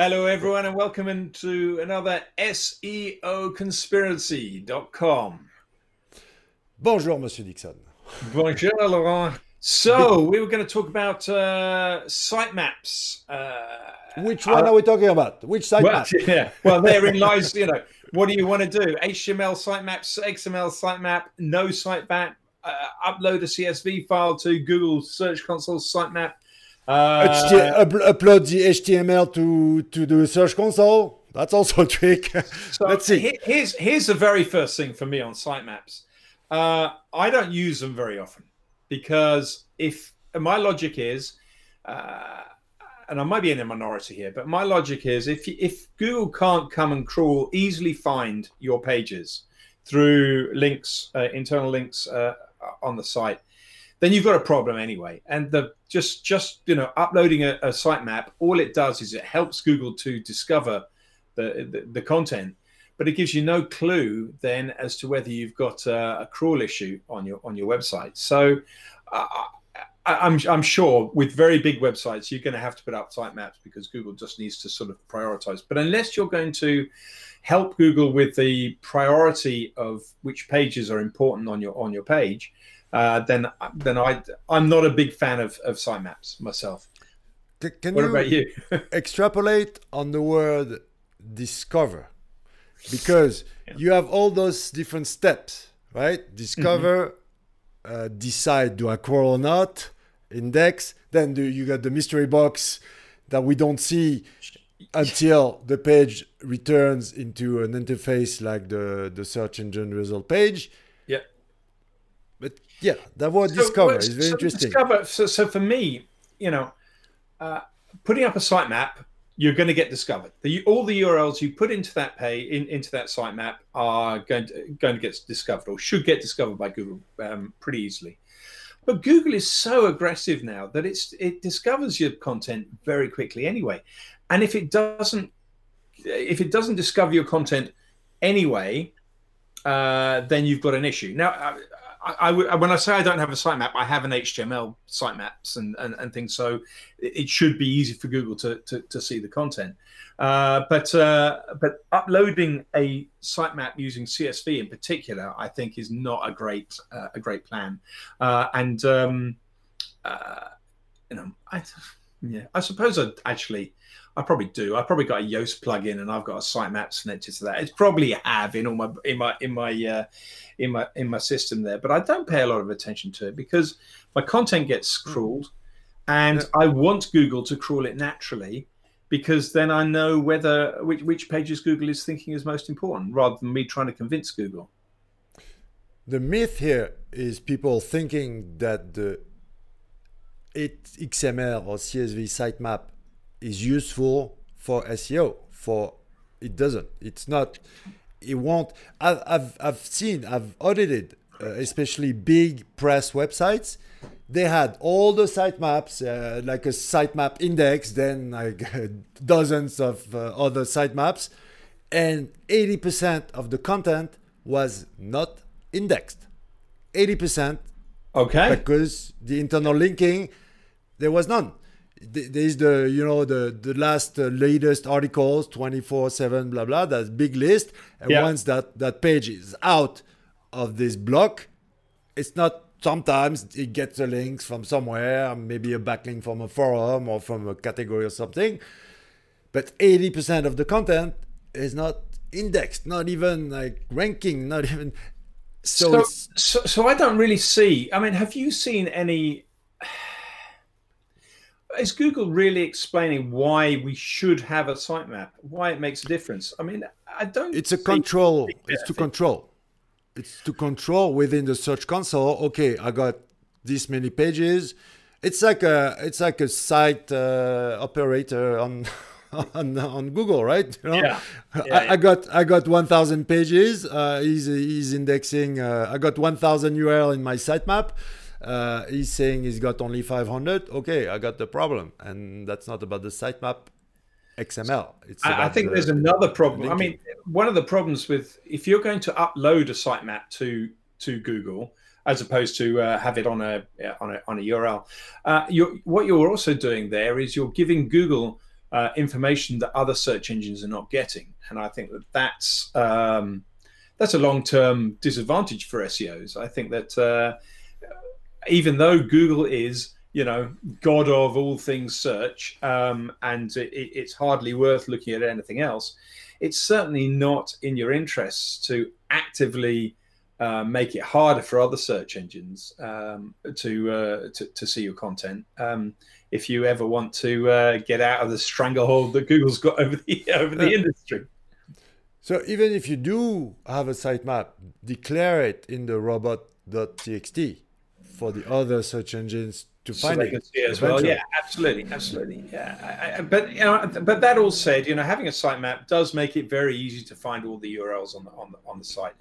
Hello, everyone, and welcome into another SEOconspiracy.com. Bonjour, Monsieur Dixon. Bonjour, Laurent. So, we were going to talk about uh, sitemaps. Uh, Which one are we talking about? Which sitemap? well, yeah. Well, therein lies, you know, what do you want to do? HTML sitemaps, XML sitemap, no sitemap, uh, upload a CSV file to Google Search Console sitemap. Uh, upload the HTML to, to the Search Console. That's also a trick. So Let's see. Here's here's the very first thing for me on sitemaps. Uh, I don't use them very often because if my logic is, uh, and I might be in a minority here, but my logic is if if Google can't come and crawl easily find your pages through links, uh, internal links uh, on the site, then you've got a problem anyway. And the just just you know uploading a, a sitemap, all it does is it helps Google to discover the, the, the content, but it gives you no clue then as to whether you've got a, a crawl issue on your on your website. So uh, I, I'm I'm sure with very big websites you're going to have to put up sitemaps because Google just needs to sort of prioritize. But unless you're going to help Google with the priority of which pages are important on your on your page, uh, then then I I'm not a big fan of, of sitemaps myself. C- Can What you, about you? extrapolate on the word discover? Because you have all those different steps, right? Discover, uh, decide do I crawl or not, index. Then do, you got the mystery box that we don't see until the page returns into an interface like the, the search engine result page. Yeah. That word So, discover is very so interesting. Discover, so, so for me, you know, uh, putting up a sitemap, you're going to get discovered. The, all the URLs you put into that pay in, into that sitemap are going to going to get discovered or should get discovered by Google um, pretty easily. But Google is so aggressive now that it's it discovers your content very quickly anyway. And if it doesn't if it doesn't discover your content anyway, uh, then you've got an issue. Now, When I say I don't have a sitemap, I have an HTML sitemaps and, and, and things, so it it should be easy for Google to, to, to see the content. Uh, but uh, but uploading a sitemap using CSV in particular, I think, is not a great uh, a great plan. Uh, and um, uh, you know, I yeah, I suppose I actually. I probably do. I probably got a Yoast plugin, and I've got a sitemap connected to that. It's probably have in all my in my in my uh, in my in my system there, but I don't pay a lot of attention to it because my content gets crawled, and I want Google to crawl it naturally because then I know whether which which pages Google is thinking is most important, rather than me trying to convince Google. The myth here is people thinking that the it XML or CSV sitemap is useful for SEO. For it doesn't. It's not. It won't. I've I've, I've seen. I've audited, uh, especially big press websites. They had all the sitemaps, uh, like a sitemap index, then like dozens of uh, other sitemaps, and 80% of the content was not indexed. 80% Okay. because the internal linking there was none Th- there's the you know the the last uh, latest articles 24 7 blah blah that's big list and Yeah. once that that page is out of this block it's not sometimes it gets the links from somewhere maybe a backlink from a forum or from a category or something but 80% of the content is not indexed not even like ranking not even so, So, so, so I don't really see. I mean, have you seen any? Is Google really explaining why we should have a sitemap? Why it makes a difference? I mean, I don't. it's a control it's to control it's to control within the search console okay i got this many pages it's like a it's like a site uh, operator on on on google right? You know? Yeah. I, Yeah, I got i got 1000 pages. Uh, he's he's indexing uh, i got 1000 url in my sitemap. Uh, he's saying he's got only 500 okay i got the problem. And that's not about the sitemap xml it's I, think the- there's another problem. I mean, one of the problems with if you're going to upload a sitemap to to Google as opposed to uh, have it on a on a on a URL, uh, you're, what you're also doing there is you're giving Google uh, information that other search engines are not getting, and I think that that's um, that's a long-term disadvantage for SEOs. I think that uh, even though Google is you know god of all things search um, and it, it's hardly worth looking at anything else it's certainly not in your interests to actively uh, make it harder for other search engines um, to, uh, to, to see your content. Um, if you ever want to uh, get out of the stranglehold that Google's got over the over the industry. So even if you do have a sitemap, declare it in the robot.txt for the other search engines to so find they can see it as well. Yeah, absolutely, absolutely. Yeah, I, I, but you know, but that all said, you know, having a sitemap does make it very easy to find all the URLs on the on the on the site.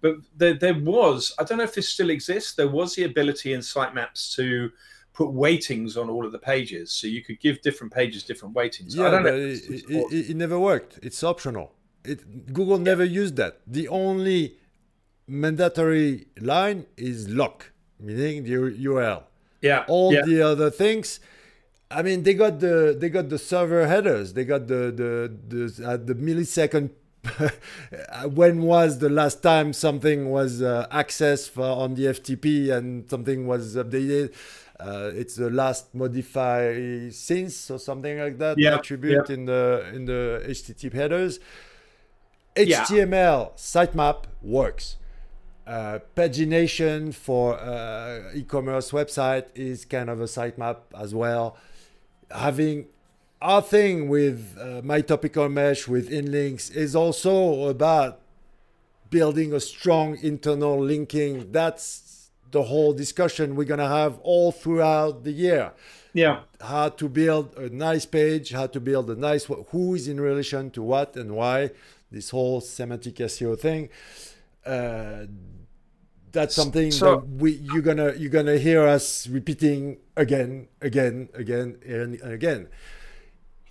But there, there was, I don't know if this still exists. There was the ability in sitemaps to put weightings on all of the pages, so you could give different pages different weightings. Yeah, but it, it, it, never worked. It's optional. It, Google yeah. never used that. The only mandatory line is loc, meaning the URL. Yeah. All yeah. the other things. I mean, they got the they got the server headers. They got the the the, uh, the millisecond. when was the last time something was uh, accessed for, on the FTP and something was updated? Uh, it's the last modify since or something like that yeah, attribute yeah. in the in the HTTP headers. HTML sitemap works. Uh, pagination for uh, e-commerce website is kind of a sitemap as well. Having our thing with uh, my topical mesh with inlinks is also about building a strong internal linking. That's the whole discussion we're gonna have all throughout the year. Yeah, how to build a nice page, how to build a nice who is in relation to what and why. This whole semantic SEO thing. Uh, that's something so, that we you're gonna you're gonna hear us repeating again, again, again, and again.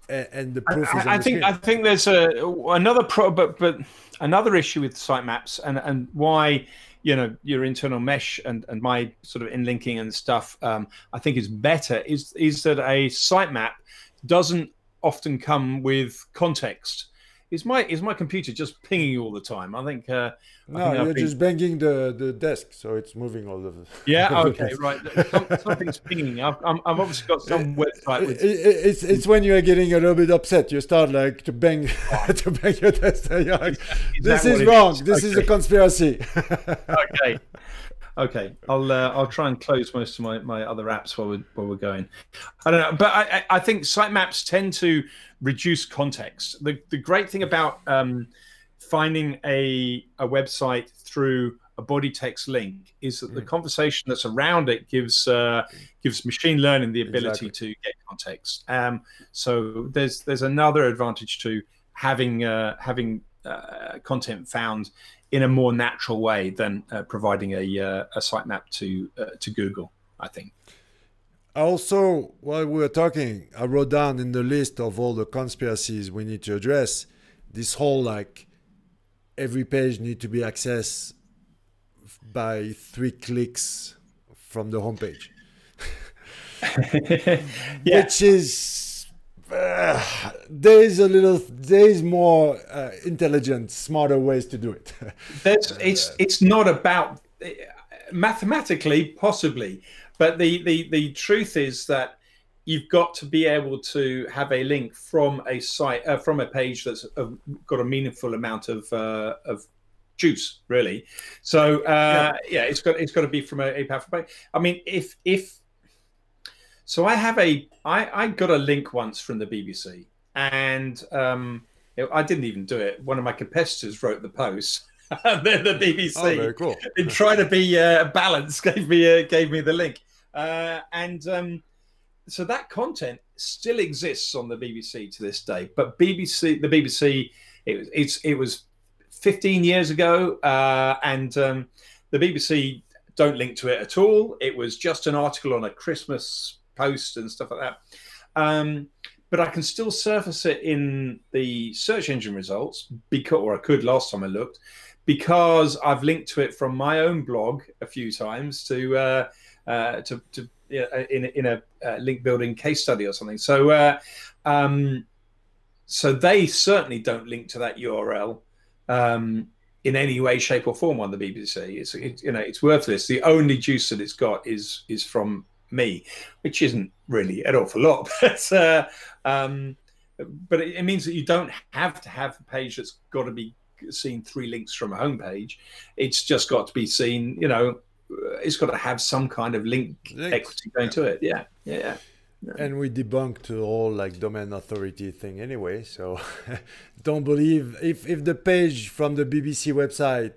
And, the proof I, is. I the think screen. I think there's a another pro, but but another issue with sitemaps and and why you know your internal mesh and and my sort of inlinking and stuff. Um, I think is better is is that a sitemap doesn't often come with context is my is my computer just pinging all the time? I think. Uh, no, think you're been... just banging the, the desk, so it's moving all over. Yeah. Okay. right. Some, something's pinging. I've, i have obviously got some website. With... It, it, it's it's when you are getting a little bit upset. You start like to bang to bang your desk. You're is, this is wrong. Is? This okay. is a conspiracy. okay. Okay, I'll uh, I'll try and close most of my, my other apps while we're while we're going. I don't know, but I I think sitemaps tend to reduce context. The the great thing about um, finding a a website through a body text link is that mm. the conversation that's around it gives uh, gives machine learning the ability exactly. to get context. Um, so there's there's another advantage to having uh, having uh, content found in a more natural way than uh, providing a, uh, a sitemap to uh, to Google. I think. Also, while we were talking, I wrote down in the list of all the conspiracies we need to address this whole like every page need to be accessed by three clicks from the homepage. yeah. Which is there is a little there is more uh, intelligent smarter ways to do it. That's, it's it's not about mathematically possibly. But the, the the truth is that you've got to be able to have a link from a site uh, from a page that's uh, got a meaningful amount of uh, of juice really. So uh, yeah. yeah. it's got it's got to be from a, a powerful page. I mean if if so I have a I I got a link once from the BBC, and um, it, I didn't even do it. One of my competitors wrote the post. the, the BBC. Oh, very cool. and try to be uh, balanced, gave me uh, gave me the link, uh, and um, so that content still exists on the BBC to this day. But BBC, the BBC, it, it's it was 15 years ago, uh, and um, the BBC don't link to it at all. It was just an article on a Christmas post and stuff like that. Um, but I can still surface it in the search engine results because, or I could last time I looked, because I've linked to it from my own blog a few times to uh, uh, to, to in in a uh, link building case study or something. So uh, um, so they certainly don't link to that URL um, in any way, shape, or form on the BBC. It's it, you know it's worthless. The only juice that it's got is is from me, which isn't really an awful lot, but uh, um, but it, it, means that you don't have to have a page that's got to be seen three links from a homepage. It's just got to be seen, you know, it's got to have some kind of link Links. equity going to it. Yeah, yeah, yeah. And we debunked the whole like domain authority thing anyway. So don't believe if if the page from the BBC website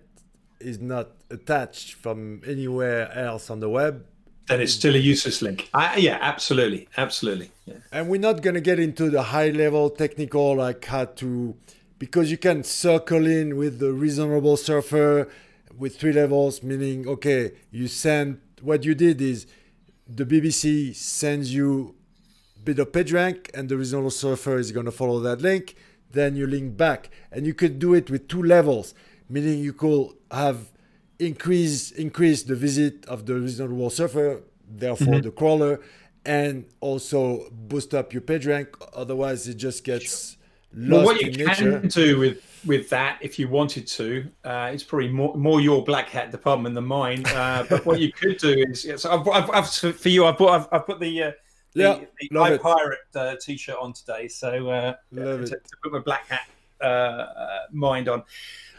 is not attached from anywhere else on the web, then it's still a useless link. I, yeah, absolutely, absolutely. Yeah. And we're not gonna get into the high level technical like how to because you can circle in with the reasonable surfer with three levels, meaning okay, you send what you did is the BBC sends you a bit of PageRank, and the reasonable surfer is going to follow that link. Then you link back, and you could do it with two levels, meaning you could have increase increase the visit of the reasonable surfer, therefore mm-hmm. the crawler, and also boost up your PageRank. Otherwise, it just gets lost well, what you can do with with that, if you wanted to, uh, it's probably more, more your black hat department than mine. Uh, but what you could do is, yeah, so I've, I've, I've, for you, I've, I've, I've put the uh, the, yeah, the iPirate uh, t-shirt on today, so uh, to, to, put my black hat uh, uh, mind on.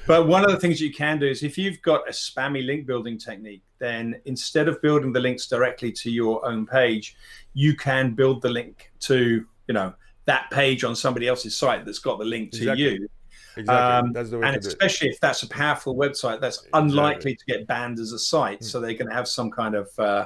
But one of the things you can do is if you've got a spammy link building technique, then instead of building the links directly to your own page, you can build the link to you know that page on somebody else's site that's got the link to exactly. you. Exactly. Um, that's the way and especially if that's a powerful website, that's exactly. unlikely to get banned as a site. Mm. So they're going to have some kind of uh,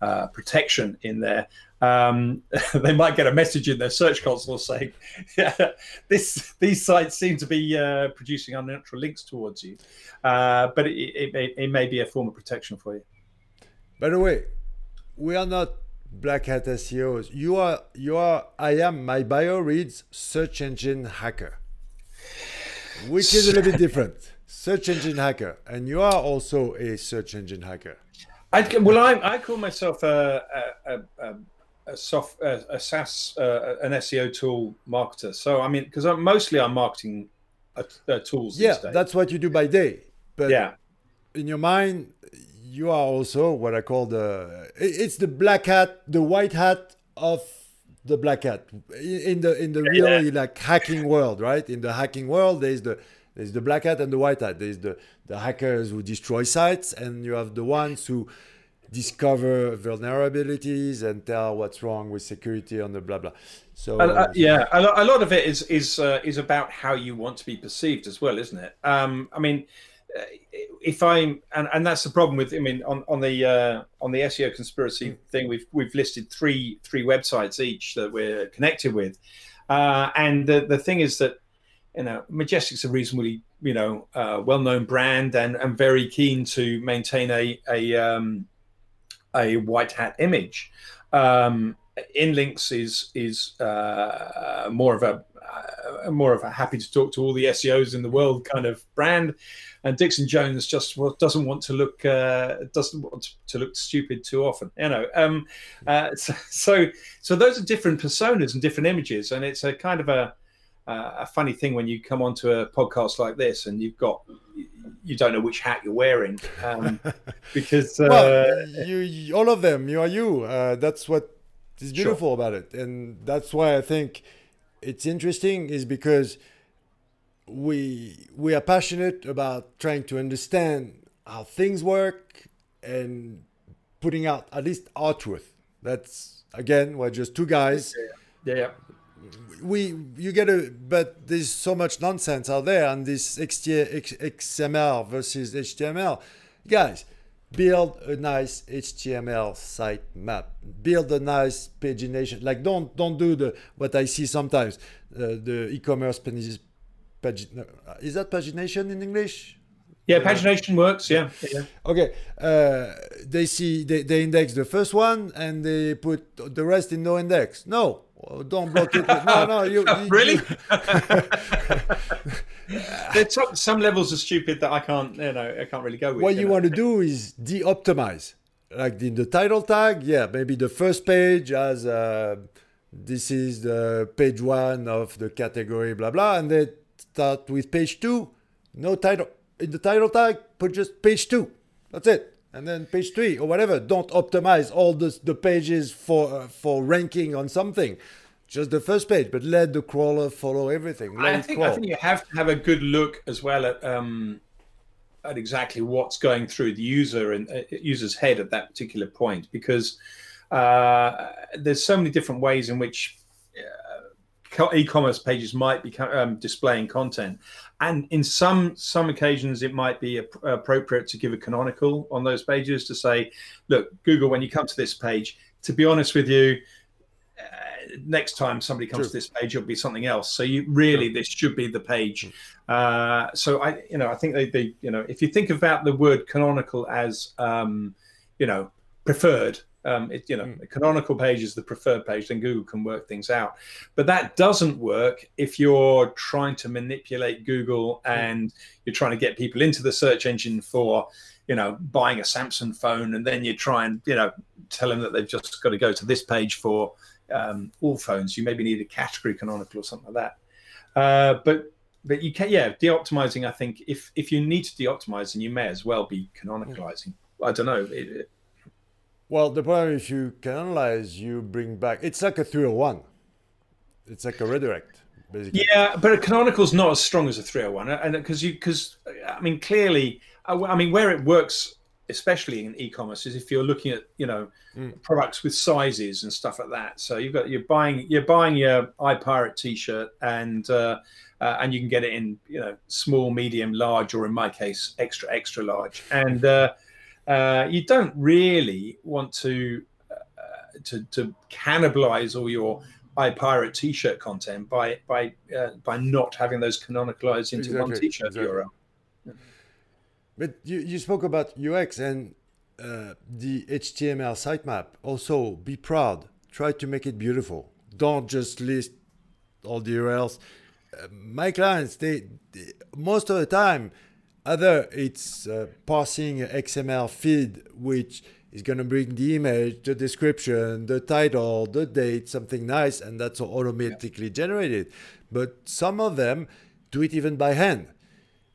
uh, protection in there. Um, they might get a message in their search console saying, yeah, "This these sites seem to be uh, producing unnatural links towards you," uh, but it, it, it, it may be a form of protection for you. By the way, we are not black hat SEOs. You are you are I am my bio reads search engine hacker. Which is a little bit different. Search engine hacker. And you are also a search engine hacker. I, well, I, I call myself a, a, a, a soft a, a SaaS uh, an SEO tool marketer. So I mean, because I'm mostly I'm marketing uh, uh, tools. Yeah, that's what you do by day. But yeah, in your mind, you are also what I call the it's the black hat, the white hat of the black hat in the in the yeah, real yeah. like hacking world, right? In the hacking world, there's the there's the black hat and the white hat. There's the the hackers who destroy sites, and you have the ones who discover vulnerabilities and tell what's wrong with security on the blah blah. So uh, uh, yeah, a, a, lot of it is is uh, is about how you want to be perceived as well, isn't it? Um, I mean if I'm and, and that's the problem with I mean on on the uh, on the SEO conspiracy mm. thing we've we've listed three three websites each that we're connected with, uh, and the the thing is that you know Majestic's a reasonably you know uh, well known brand and and very keen to maintain a a um, a white hat image. Um, Inlinks is is uh, more of a uh, more of a happy to talk to all the SEOs in the world kind of brand and Dixon Jones just doesn't want to look uh, doesn't want to look stupid too often. You know, um, uh, so so those are different personas and different images, and it's a kind of a a funny thing when you come onto a podcast like this and you've got you don't know which hat you're wearing um, because uh, well, you, all of them you are you uh, that's what is beautiful sure. about it and that's why i think it's interesting is because we we are passionate about trying to understand how things work and putting out at least our truth. That's again, we're just two guys. Yeah, yeah. We you get a but there's so much nonsense out there on this XML versus HTML. Guys, build a nice HTML site map. Build a nice pagination. Like don't don't do the what I see sometimes uh, the e-commerce Pag- is that pagination in English? Yeah, pagination works. Yeah. yeah. Okay. Uh, they see they, they index the first one and they put the rest in no index. No, don't block it. no, no. You, you really? There's some, some levels are stupid that I can't. You know, I can't really go with. What you, know? want to do is de-optimize. Like in the title tag, yeah, maybe the first page has. Uh, this is the page one of the category, blah blah, and then start with page two, no title in the title tag, put just page two. That's it, and then page three or whatever. Don't optimize all the the pages for uh, for ranking on something. Just the first page, but let the crawler follow everything. Let I think, crawl. I think you have to have a good look as well at um, at exactly what's going through the user and uh, user's head at that particular point because uh, there's so many different ways in which uh, e-commerce pages might be um, displaying content. And in some some occasions it might be ap- appropriate to give a canonical on those pages to say look google when you come to this page to be honest with you uh, next time somebody comes True. to this page it'll be something else. So you really this should be the page. Uh, so i you know i think they, they you know if you think about the word canonical as um, you know preferred um, it, you know the canonical page is the preferred page then google can work things out. But that doesn't work if you're trying to manipulate google and you're trying to get people into the search engine for you know buying a samsung phone and then you try and you know tell them that they've just got to go to this page for um, all phones. You maybe need a category canonical or something like that. Uh, but but you can yeah de-optimizing i think if if you need to de-optimize then you may as well be canonicalizing. I don't know. It- Well, the problem if you canonicalize, you bring back. It's like a 301. It's like a redirect, basically. Yeah, but a canonical is not as strong as a 301, and because you because I mean clearly, I, mean where it works, especially in e-commerce, is if you're looking at you know products with sizes and stuff like that. So you've got you're buying you're buying your iPirate T-shirt and uh, uh, and you can get it in you know small, medium, large, or in my case extra extra large, and uh, uh, you don't really want to uh, to to cannibalize all your iPirate T-shirt content by by uh, by not having those canonicalized into one T-shirt exactly. URL. But you, you spoke about UX and uh, the HTML sitemap. Also, be proud. Try to make it beautiful. Don't just list all the URLs. Uh, my clients, they, they most of the time, either it's uh, parsing XML feed, which is going to bring the image, the description, the title, the date, something nice, and that's automatically generated. But some of them do it even by hand.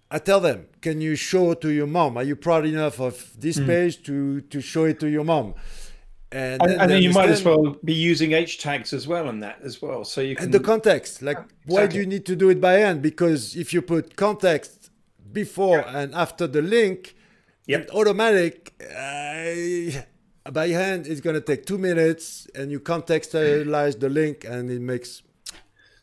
I tell them, can you show to your mom? Are you proud enough of this page to, to show it to your mom? And, and they then you might as well be using H tags as well on that as well, so you can. and the context like why do you need to do it by hand because if you put context before and after the link Yep. it automatic uh, by hand it's going to take two minutes and you contextualize the link and it makes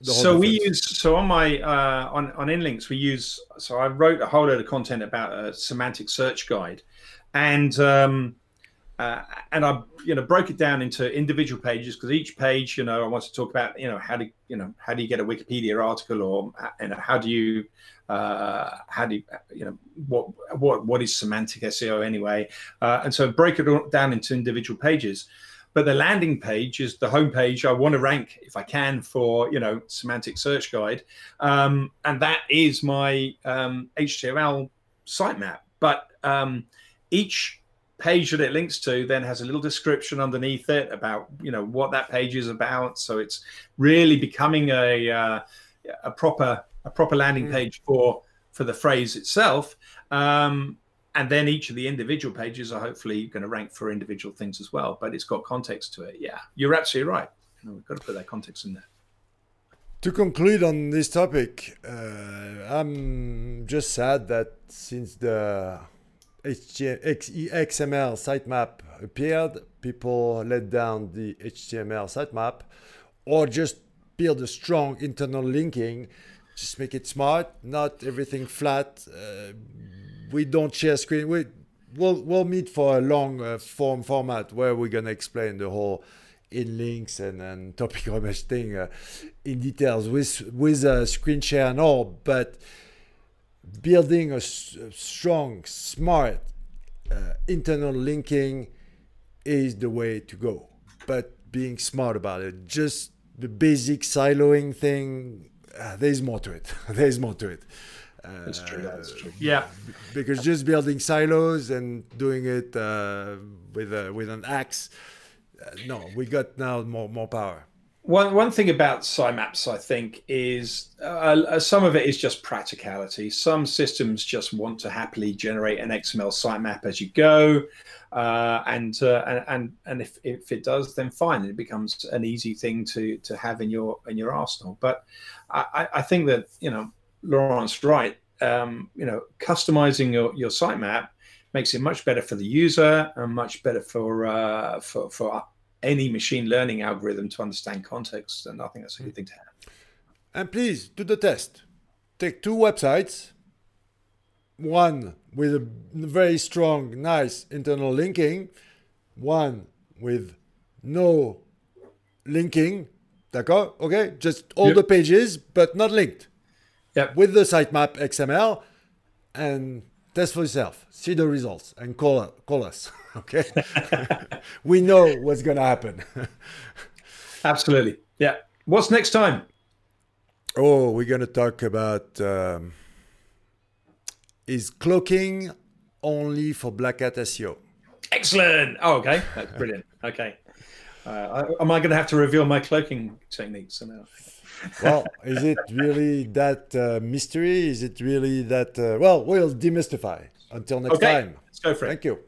the whole so we use so on my uh, on on inlinks we use so i wrote a whole load of content about a semantic search guide and um uh, and i you know broke it down into individual pages because each page you know i want to talk about you know how do you know how do you get a wikipedia article or uh, you know how do you uh, how do you, you know what what what is semantic SEO anyway? Uh, and so break it down into individual pages. But the landing page is the home page I want to rank if I can for you know semantic search guide, um, and that is my um, HTML sitemap. But um, each page that it links to then has a little description underneath it about you know what that page is about. So it's really becoming a uh, a proper a proper landing page for for the phrase itself. Um, and then each of the individual pages are hopefully going to rank for individual things as well. But it's got context to it. Yeah, you're absolutely right. You know, we've got to put that context in there. To conclude on this topic, uh, I'm just sad that since the HTML, XML sitemap appeared, people let down the HTML sitemap or just build a strong internal linking. Just make it smart, not everything flat. Uh, we don't share screen. We, we'll, we'll meet for a long uh, form format where we're going to explain the whole Inlinks and, and topic image thing uh, in details with with a screen share and all but building a, s- a strong smart uh, internal linking is the way to go but being smart about it just the basic siloing thing uh, there's more to it there's more to it uh, That's true. That's true. Yeah. because just building silos and doing it uh, with a, with an axe uh, no we got now more more power one one thing about sitemaps, I think, is uh, some of it is just practicality. Some systems just want to happily generate an XML sitemap as you go, uh, and, uh, and and if, if it does, then fine. It becomes an easy thing to to have in your in your arsenal. But I, I think that you know Laurent's right. Um, you know, customizing your your sitemap makes it much better for the user and much better for uh, for for any machine learning algorithm to understand context, and I think that's a good hmm. thing to have. And please do the test. Take two websites, one with a very strong, nice internal linking, one with no linking. D'accord? Okay? Just all yep. the pages, but not linked. Yep. With the sitemap XML and test for yourself. See the results and call, call us. Okay, we know what's going to happen. Absolutely. Yeah. What's next time? Oh, we're going to talk about um, is cloaking only for Black Hat SEO? Excellent. Oh, okay. That's brilliant. Okay. Uh, am I going to have to reveal my cloaking techniques now? Well, is it really that uh, mystery? Is it really that? Uh, well, we'll demystify. Until next okay. time. Let's go for it. Thank you.